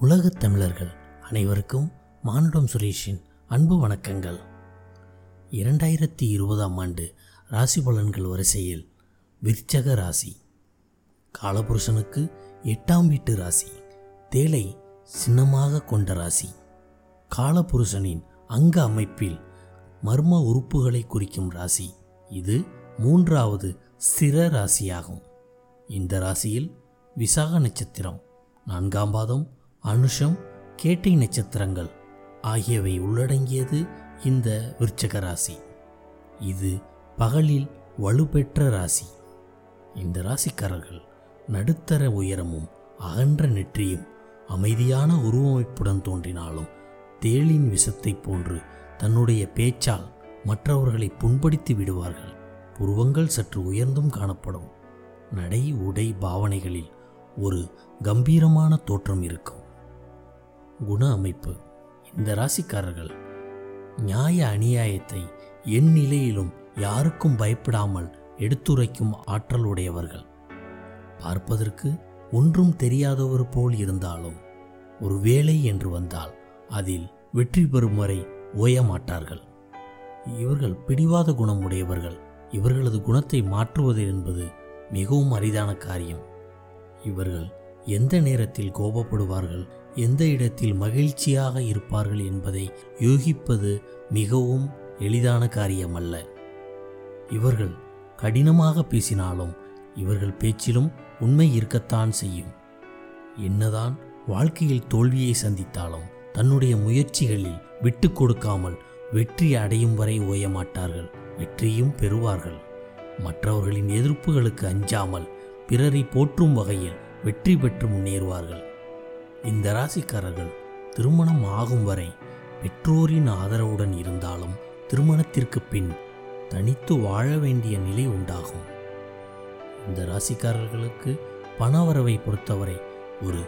உலகத் தமிழர்கள் அனைவருக்கும் மானுடம் சுரேஷின் அன்பு வணக்கங்கள். இரண்டாயிரத்தி இருபதாம் ஆண்டு ராசி பலன்கள் வரிசையில் விருச்சக ராசி. காலபுருஷனுக்கு எட்டாம் வீட்டு ராசி. தேலை சின்னமாக கொண்ட ராசி. காலபுருஷனின் அங்க அமைப்பில் மர்ம உறுப்புகளை குறிக்கும் ராசி. இது மூன்றாவது ஸ்திர ராசியாகும். இந்த ராசியில் விசாக நட்சத்திரம் நான்காம் பாதம் அனுஷம் கேட்டை நட்சத்திரங்கள் ஆகியவை உள்ளடங்கியது இந்த விருச்சக ராசி. இது பகலில் வலுப்பெற்ற ராசி. இந்த ராசிக்காரர்கள் நடுத்தர உயரமும் அகன்ற நெற்றியும் அமைதியான உருவமைப்புடன் தோன்றினாலும் தேளின் விஷத்தைப் போன்று தன்னுடைய பேச்சால் மற்றவர்களை புண்படுத்தி விடுவார்கள். புருவங்கள் சற்று உயர்ந்தும் காணப்படும். நடை உடை பாவனைகளில் ஒரு கம்பீரமான தோற்றம் இருக்கும். குண அமைப்பு. இந்த ராசிக்காரர்கள் நியாய அநியாயத்தை என் நிலையிலும் யாருக்கும் பயப்படாமல் எடுத்துரைக்கும் ஆற்றல் உடையவர்கள் பார்ப்பதற்கு ஒன்றும் தெரியாதவர் போல் இருந்தாலும் ஒரு வேலை என்று வந்தால் அதில் வெற்றி பெறும் வரை ஓய மாட்டார்கள். இவர்கள் பிடிவாத குணம் உடையவர்கள். இவர்களது குணத்தை மாற்றுவது என்பது மிகவும் அரிதான காரியம். இவர்கள் எந்த நேரத்தில் கோபப்படுவார்கள் எந்த இடத்தில் மகிழ்ச்சியாக இருப்பார்கள் என்பதை யூகிப்பது மிகவும் எளிதான காரியமல்ல. இவர்கள் கடினமாக பேசினாலும் இவர்கள் பேச்சிலும் உண்மை இருக்கத்தான் செய்யும். என்னதான் வாழ்க்கையில் தோல்வியை சந்தித்தாலும் தன்னுடைய முயற்சிகளில் விட்டு கொடுக்காமல் வெற்றி அடையும் வரை ஓயமாட்டார்கள் வெற்றியும் பெறுவார்கள். மற்றவர்களின் எதிர்ப்புகளுக்கு அஞ்சாமல் பிறரை போற்றும் வகையில் வெற்றி பெற்று முன்னேறுவார்கள். இந்த ராசிக்காரர்கள் திருமணம் ஆகும் வரை பெற்றோரின் ஆதரவுடன் இருந்தாலும் திருமணத்திற்கு பின் தனித்து வாழ வேண்டிய நிலை உண்டாகும். இந்த ராசிக்காரர்களுக்கு பணவரவை பொறுத்தவரை ஒரு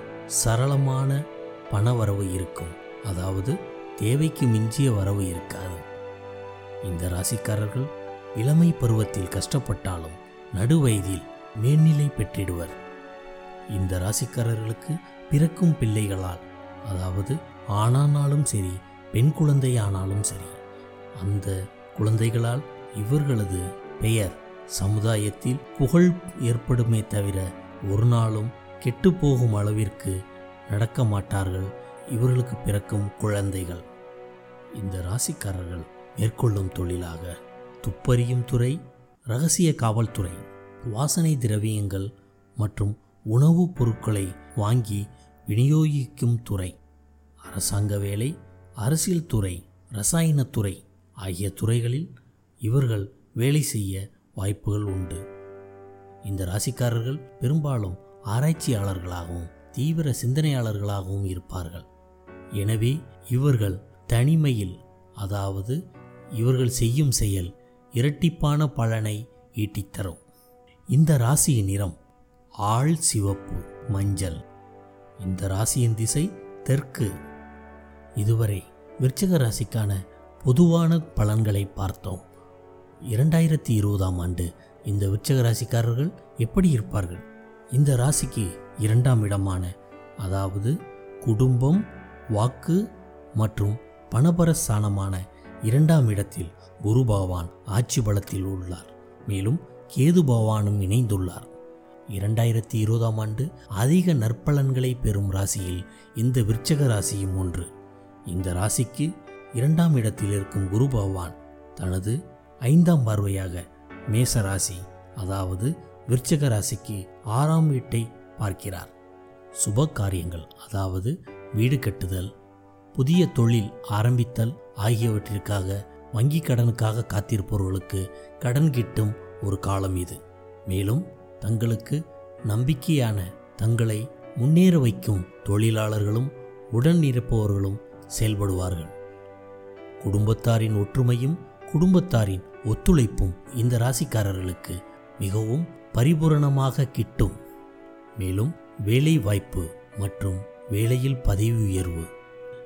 சரளமான பணவரவு இருக்கும். அதாவது தேவைக்கு மிஞ்சிய வரவு இருக்காது. இந்த ராசிக்காரர்கள் இளமை பருவத்தில் கஷ்டப்பட்டாலும் நடுவயதில் மேல்நிலை பெற்றிடுவர். இந்த ராசிக்காரர்களுக்கு பிறக்கும் பிள்ளைகளால் அதாவது ஆணானாலும் சரி பெண் குழந்தையானாலும் சரி அந்த குழந்தைகளால் இவர்களது பெயர் சமுதாயத்தில் புகழ் ஏற்படுமே தவிர ஒரு நாளும் கெட்டுப்போகும் அளவிற்கு நடக்க மாட்டார்கள் இவர்களுக்கு பிறக்கும் குழந்தைகள். இந்த ராசிக்காரர்கள் மேற்கொள்ளும் தொழிலாக துப்பறியும் துறை ரகசிய காவல்துறை வாசனை திரவியங்கள் மற்றும் உணவுப் பொருட்களை வாங்கி விநியோகிக்கும் துறை அரசாங்க வேலை அரசியல் துறை ரசாயனத்துறை ஆகிய துறைகளில் இவர்கள் வேலை செய்ய வாய்ப்புகள் உண்டு. இந்த ராசிக்காரர்கள் பெரும்பாலும் ஆராய்ச்சியாளர்களாகவும் தீவிர சிந்தனையாளர்களாகவும் இருப்பார்கள். எனவே இவர்கள் தனிமையில் அதாவது இவர்கள் செய்யும் செயல் இரட்டிப்பான பலனை ஈட்டித்தரும் இந்த ராசியின் நிறம் ஆள் சிவப்பு மஞ்சள். இந்த ராசியின் திசை தெற்கு. இதுவரை விருச்சிக ராசிக்கான பொதுவான பலன்களை பார்த்தோம். இரண்டாயிரத்தி இருபதாம் ஆண்டு இந்த விருச்சக ராசிக்காரர்கள் எப்படி இருப்பார்கள்? இந்த ராசிக்கு இரண்டாம் இடமான அதாவது குடும்பம் வாக்கு மற்றும் பணபர ஸ்தானமான இரண்டாம் இடத்தில் குரு பகவான் ஆட்சி பலத்தில் உள்ளார். மேலும் கேது பகவானும் இணைந்துள்ளார். இரண்டாயிரத்தி இருபதாம் ஆண்டு அதிக நற்பலன்களை பெறும் ராசியில் இந்த விருச்சக ராசியும் ஒன்று. இந்த ராசிக்கு இரண்டாம் இடத்தில் இருக்கும் குரு பகவான் தனது ஐந்தாம் பார்வையாக மேச ராசி அதாவது விருச்சக ராசிக்கு ஆறாம் வீட்டை பார்க்கிறார். சுப காரியங்கள் அதாவது வீடு கட்டுதல் புதிய தொழில் ஆரம்பித்தல் ஆகியவற்றிற்காக வங்கி கடனுக்காக காத்திருப்பவர்களுக்கு கடன் கிட்டும் ஒரு காலம் இது. மேலும் தங்களுக்கு நம்பிக்கையான தங்களை முன்னேற வைக்கும் தொழிலாளர்களும் உடன் இருப்பவர்களும் செயல்படுவார்கள். குடும்பத்தாரின் ஒற்றுமையும் குடும்பத்தாரின் ஒத்துழைப்பும் இந்த ராசிக்காரர்களுக்கு மிகவும் பரிபூரணமாக கிட்டும். மேலும் வேலை வாய்ப்பு மற்றும் வேலையில் பதவி உயர்வு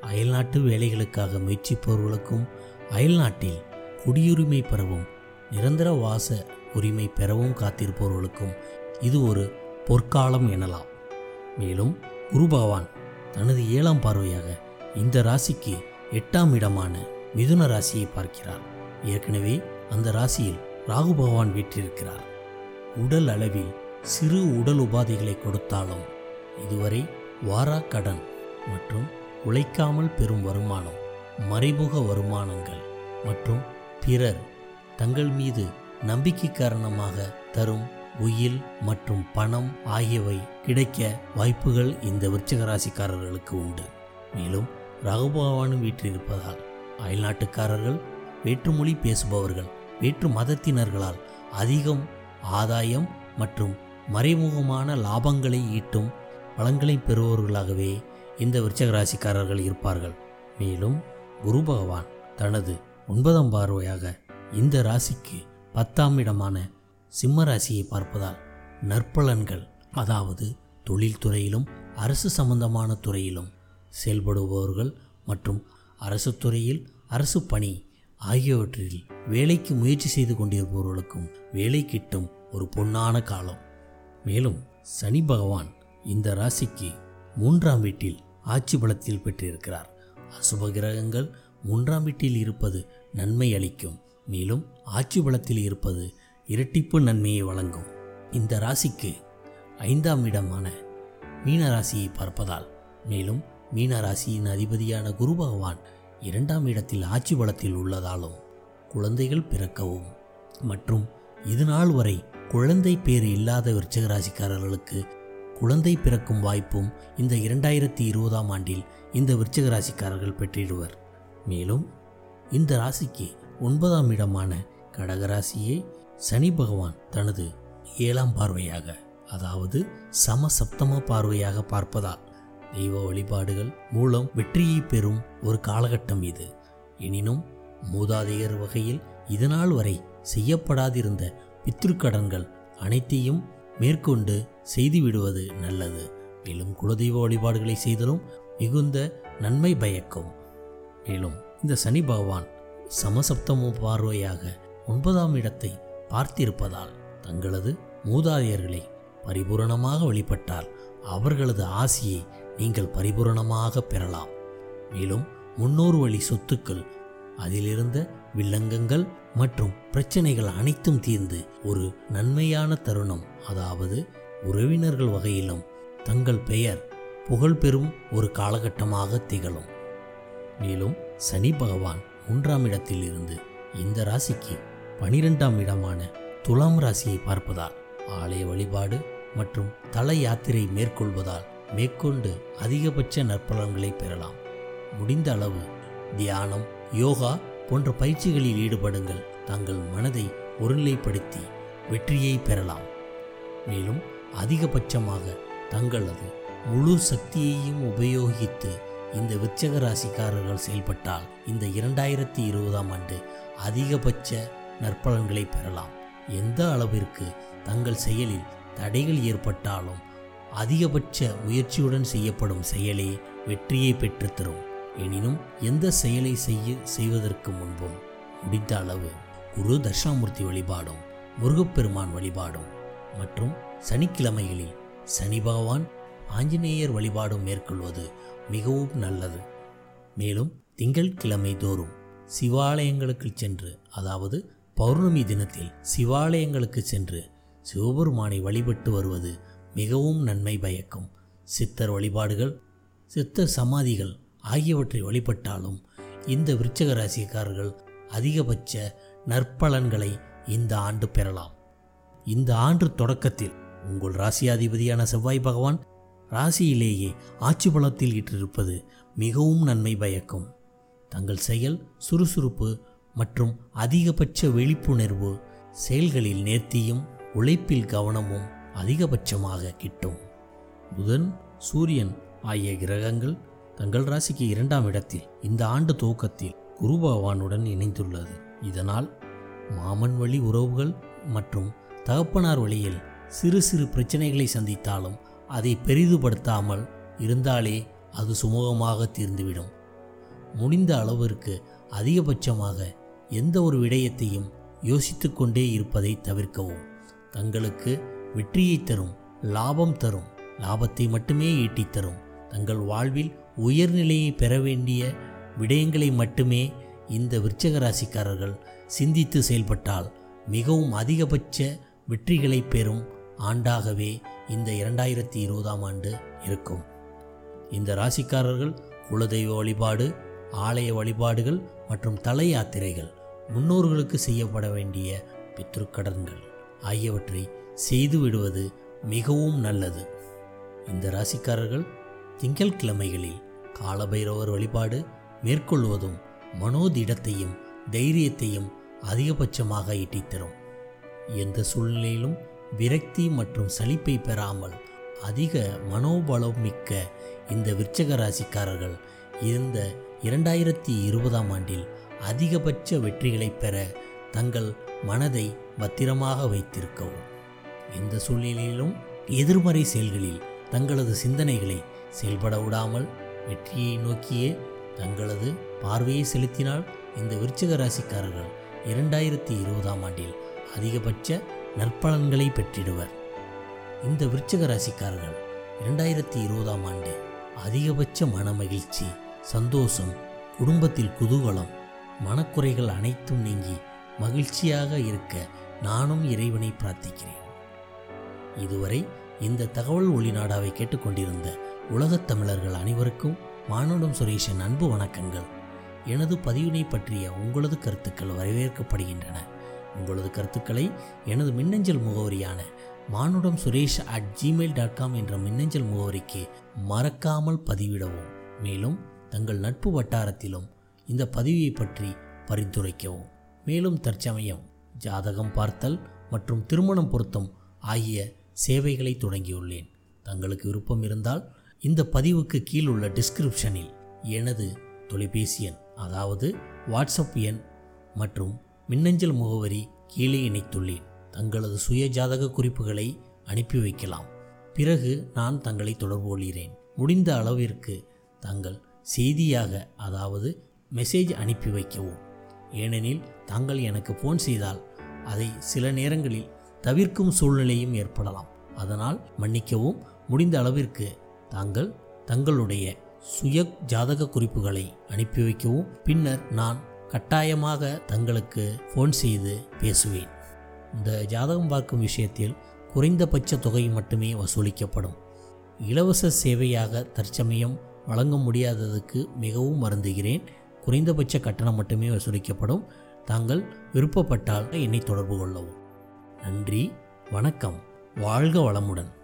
அயல்நாட்டு வேலைகளுக்காக முயற்சிப்பவர்களுக்கும் அயல்நாட்டில் குடியுரிமை பெறவும் நிரந்தர வாச உரிமை பெறவும் காத்திருப்பவர்களுக்கும் இது ஒரு பொற்காலம் எனலாம். மேலும் குரு பகவான் தனது ஏழாம் பார்வையாக இந்த ராசிக்கு எட்டாம் இடமான மிதுன ராசியை பார்க்கிறார். ஏற்கனவே அந்த ராசியில் ராகு பகவான் வீற்றிருக்கிறார். உடல் அளவில் சிறு உடல் உபாதைகளை கொடுத்தாலும் இதுவரை வாரா கடன் மற்றும் உழைக்காமல் பெறும் வருமானம் மறைமுக வருமானங்கள் மற்றும் பிறர் தங்கள் மீது நம்பிக்கை காரணமாக தரும் உயில் மற்றும் பணம் ஆகியவை கிடைக்க வாய்ப்புகள் இந்த விருச்சிக ராசிக்காரர்களுக்கு உண்டு. மேலும் ராகுபகவானும் வீற்றிருப்பதால் அயல்நாட்டுக்காரர்கள் வேற்றுமொழி பேசுபவர்கள் வேற்று மதத்தினர்களால் அதிகம் ஆதாயம் மற்றும் மறைமுகமான லாபங்களை ஈட்டும் பலன்களை பெறுபவர்களாகவே இந்த விருச்சக ராசிக்காரர்கள் இருப்பார்கள். மேலும் குரு பகவான் தனது ஒன்பதாம் பார்வையாக இந்த ராசிக்கு பத்தாம் இடமான சிம்ம ராசியை பார்ப்பதால் நற்பலன்கள் அதாவது தொழில்துறையிலும் அரசு சம்பந்தமான துறையிலும் செயல்படுபவர்கள் மற்றும் அரசு துறையில் அரசு பணி ஆகியவற்றில் வேலைக்கு முயற்சி செய்து கொண்டிருப்பவர்களுக்கும் வேலை கிட்டும் ஒரு பொன்னான காலம். மேலும் சனி பகவான் இந்த ராசிக்கு மூன்றாம் வீட்டில் ஆட்சி பலத்தில் பெற்றிருக்கிறார். அசுப கிரகங்கள் மூன்றாம் வீட்டில் இருப்பது நன்மை அளிக்கும். மேலும் ஆட்சி பலத்தில் இருப்பது இரட்டிப்பு நன்மையை வழங்கும். இந்த ராசிக்கு ஐந்தாம் இடமான மீன ராசியை பார்ப்பதால் மேலும் மீன ராசியின் அதிபதியான குரு பகவான் இரண்டாம் இடத்தில் ஆட்சி பலத்தில் உள்ளதாலும் குழந்தைகள் பிறக்கவும். மற்றும் இது நாள் வரை குழந்தை பேர் இல்லாத விருச்சக ராசிக்காரர்களுக்கு குழந்தை பிறக்கும் வாய்ப்பும் இந்த இரண்டாயிரத்தி இருபதாம் ஆண்டில் இந்த விருச்சக ராசிக்காரர்கள் பெற்றிடுவர். மேலும் இந்த ராசிக்கு ஒன்பதாம் இடமான கடகராசியை சனி பகவான் தனது ஏழாம் பார்வையாக அதாவது சம சப்தம பார்வையாக பார்ப்பதால் தெய்வ வழிபாடுகள் மூலம் வெற்றியை பெறும் ஒரு காலகட்டம் இது. எனினும் மூதாதையர் வகையில் இதனால் வரை செய்யப்படாதிருந்த பித்ருக்கடன்கள் அனைத்தையும் மேற்கொண்டு செய்துவிடுவது நல்லது. மேலும் குலதெய்வ வழிபாடுகளை செய்தலும் மிகுந்த நன்மை பயக்கும். மேலும் இந்த சனி பகவான் சமசப்தமும் பார்வையாக ஒன்பதாம் இடத்தை பார்த்திருப்பதால் தங்களது மூதாதையர்களை பரிபூரணமாக வழிபட்டால் அவர்களது ஆசியை நீங்கள் பரிபூரணமாக பெறலாம். மேலும் முன்னோர் வழி சொத்துக்கள் அதிலிருந்த வில்லங்கங்கள் மற்றும் பிரச்சனைகள் அனைத்தும் தீர்ந்து ஒரு நன்மையான தருணம். அதாவது உறவினர்கள் வகையிலும் தங்கள் பெயர் புகழ் பெறும் ஒரு காலகட்டமாக திகழும். மேலும் சனி பகவான் மூன்றாம் இடத்தில் இருந்து இந்த ராசிக்கு பனிரெண்டாம் இடமான துலாம் ராசியை பார்ப்பதால் ஆலய வழிபாடு மற்றும் தல யாத்திரை மேற்கொள்வதால் மேற்கொண்டு அதிகபட்ச நற்பலன்களை பெறலாம். முடிந்த அளவு தியானம் யோகா போன்ற பயிற்சிகளில் ஈடுபடுங்கள். தங்கள் மனதை ஒருநிலைப்படுத்தி வெற்றியை பெறலாம். மேலும் அதிகபட்சமாக தங்களது முழு சக்தியையும் உபயோகித்து இந்த விச்சக ராசிக்காரர்கள் செயல்பட்டால் இந்த இரண்டாயிரத்தி இருபதாம் ஆண்டு அதிகபட்ச நற்பலன்களை பெறலாம். எந்த அளவிற்கு தங்கள் செயலில் தடைகள் ஏற்பட்டாலும் அதிகபட்ச முயற்சியுடன் செய்யப்படும் செயலே வெற்றியை பெற்றுத்தரும் எனினும் எந்த செயலை செய்ய செய்வதற்கு முன்பும் முடிந்த அளவு குரு தர்ஷாமூர்த்தி வழிபாடும் முருகப்பெருமான் வழிபாடும் மற்றும் சனிக்கிழமைகளில் சனி பகவான் ஆஞ்சநேயர் வழிபாடும் மேற்கொள்வது மிகவும் நல்லது. மேலும் திங்கட்கிழமை தோறும் சிவாலயங்களுக்கு சென்று அதாவது பௌர்ணமி தினத்தில் சிவாலயங்களுக்கு சென்று சிவபெருமானை வழிபட்டு வருவது மிகவும் நன்மை பயக்கும். சித்தர் வழிபாடுகள் சித்தர் சமாதிகள் ஆகியவற்றை வழிபட்டாலும் இந்த விருச்சக ராசிக்காரர்கள் அதிகபட்ச நற்பலன்களை இந்த ஆண்டு பெறலாம். இந்த ஆண்டு தொடக்கத்தில் உங்கள் ராசியாதிபதியான செவ்வாய் பகவான் ராசியிலேயே ஆட்சி பலத்தில் இட்டிருப்பது மிகவும் நன்மை பயக்கும். தங்கள் செயல் சுறுசுறுப்பு மற்றும் அதிகபட்ச விழிப்புணர்வு செயல்களில் நேர்த்தியும் உழைப்பில் கவனமும் அதிகபட்சமாக கிட்டும். புதன் சூரியன் ஆகிய கிரகங்கள் தங்கள் ராசிக்கு இரண்டாம் இடத்தில் இந்த ஆண்டு துவக்கத்தில் குரு பகவானுடன் இணைந்துள்ளது. இதனால் மாமன் வழி உறவுகள் மற்றும் தகப்பனார் வழியில் சிறு சிறு பிரச்சனைகளை சந்தித்தாலும் அதை பெரிதுபடுத்தாமல் இருந்தாலே அது சுமூகமாக தீர்ந்துவிடும். முடிந்த அளவிற்கு அதிகபட்சமாக எந்த ஒரு விடயத்தையும் யோசித்து கொண்டே இருப்பதை தவிர்க்கவும். தங்களுக்கு வெற்றியை தரும் லாபம் தரும் லாபத்தை மட்டுமே ஈட்டித் தரும். தங்கள் வாழ்வில் உயர்நிலையை பெற வேண்டிய விடயங்களை மட்டுமே இந்த விருச்சக ராசிக்காரர்கள் சிந்தித்து செயல்பட்டால் மிகவும் அதிகபட்ச வெற்றிகளை பெறும் ஆண்டாகவே இந்த இரண்டாயிரத்தி இருபதாம் ஆண்டு இருக்கும். இந்த ராசிக்காரர்கள் குலதெய்வ வழிபாடு ஆலய வழிபாடுகள் மற்றும் தலை யாத்திரைகள் முன்னோர்களுக்கு செய்யப்பட வேண்டிய பித்ருக்கடன்கள் ஆகியவற்றை செய்து விடுவது மிகவும் நல்லது. இந்த ராசிக்காரர்கள் திங்கட்கிழமைகளில் காலபைரவர் வழிபாடு மேற்கொள்வதும் மனோதிடத்தையும் தைரியத்தையும் அதிகபட்சமாக ஈட்டித்தரும் எந்த சூழ்நிலையிலும் விரக்தி மற்றும் சலிப்பை பெறாமல் அதிக மனோபலம் மிக்க இந்த விருச்சக ராசிக்காரர்கள் இருந்த இரண்டாயிரத்தி இருபதாம் ஆண்டில் அதிகபட்ச வெற்றிகளை பெற தங்கள் மனதை பத்திரமாக வைத்திருக்கவும். எந்த சூழ்நிலையிலும் எதிர்மறை செயல்களில் தங்களது சிந்தனைகளை செயல்பட விடாமல் வெற்றியை நோக்கியே தங்களது பார்வையை செலுத்தினால் இந்த விருச்சிக ராசிக்காரர்கள் இரண்டாயிரத்தி இருபதாம் ஆண்டில் அதிகபட்ச நற்பலன்களை பெற்றிடுவர். இந்த விருச்சிக ராசிக்காரர்கள் இரண்டாயிரத்தி இருபதாம் ஆண்டு அதிகபட்ச மன மகிழ்ச்சி சந்தோஷம் குடும்பத்தில் குதூகலம் மனக்குறைகள் அனைத்தும் நீங்கி மகிழ்ச்சியாக இருக்க நானும் இறைவனை பிரார்த்திக்கிறேன். இதுவரை இந்த தகவல் ஒளிநாடாவை கேட்டுக்கொண்டிருந்த உலகத் தமிழர்கள் அனைவருக்கும் மானுடம் சுரேஷின் அன்பு வணக்கங்கள். எனது பதிவினை பற்றிய உங்களது கருத்துக்கள் வரவேற்கப்படுகின்றன. உங்களது கருத்துக்களை எனது மின்னஞ்சல் முகவரியான மானுடம் Suresh at Gmail dot com என்ற மின்னஞ்சல் முகவரிக்கு மறக்காமல் பதிவிடவும். மேலும் தங்கள் நட்பு வட்டாரத்திலும் இந்த பதிவை பற்றி பரிந்துரைக்கவும். மேலும் தற்சமயம் ஜாதகம் பார்த்தல் மற்றும் திருமணம் பொருத்தம் ஆகிய சேவைகளை தொடங்கியுள்ளேன். தங்களுக்கு விருப்பம் இருந்தால் இந்த பதிவுக்கு கீழ் உள்ள டிஸ்கிரிப்ஷனில் எனது தொலைபேசி எண் அதாவது வாட்ஸ்அப் எண் மற்றும் மின்னஞ்சல் முகவரி கீழே இணைத்துள்ளேன். தங்களது சுய ஜாதக குறிப்புகளை அனுப்பி வைக்கலாம். பிறகு நான் தங்களை தொடர்பு கொள்கிறேன். முடிந்த அளவிற்கு தங்கள் செய்தியாக அதாவது மெசேஜ் அனுப்பி வைக்கவும். ஏனெனில் தாங்கள் எனக்கு ஃபோன் செய்தால் அதை சில நேரங்களில் தவிர்க்கும் சூழ்நிலையும் ஏற்படலாம். அதனால் மன்னிக்கவும். முடிந்த அளவிற்கு தாங்கள் தங்களுடைய சுய ஜாதக குறிப்புகளை அனுப்பி வைக்கவும். பின்னர் நான் கட்டாயமாக தங்களுக்கு ஃபோன் செய்து பேசுவேன். இந்த ஜாதகம் பார்க்கும் விஷயத்தில் குறைந்தபட்ச தொகை மட்டுமே வசூலிக்கப்படும். இலவச சேவையாக தற்சமயம் வழங்க முடியாததுக்கு மிகவும் வருந்துகிறேன். குறைந்தபட்ச கட்டணம் மட்டுமே வசூலிக்கப்படும். தாங்கள் விருப்பப்பட்டால் என்னை தொடர்பு கொள்ளவும். நன்றி வணக்கம். வாழ்க வளமுடன்.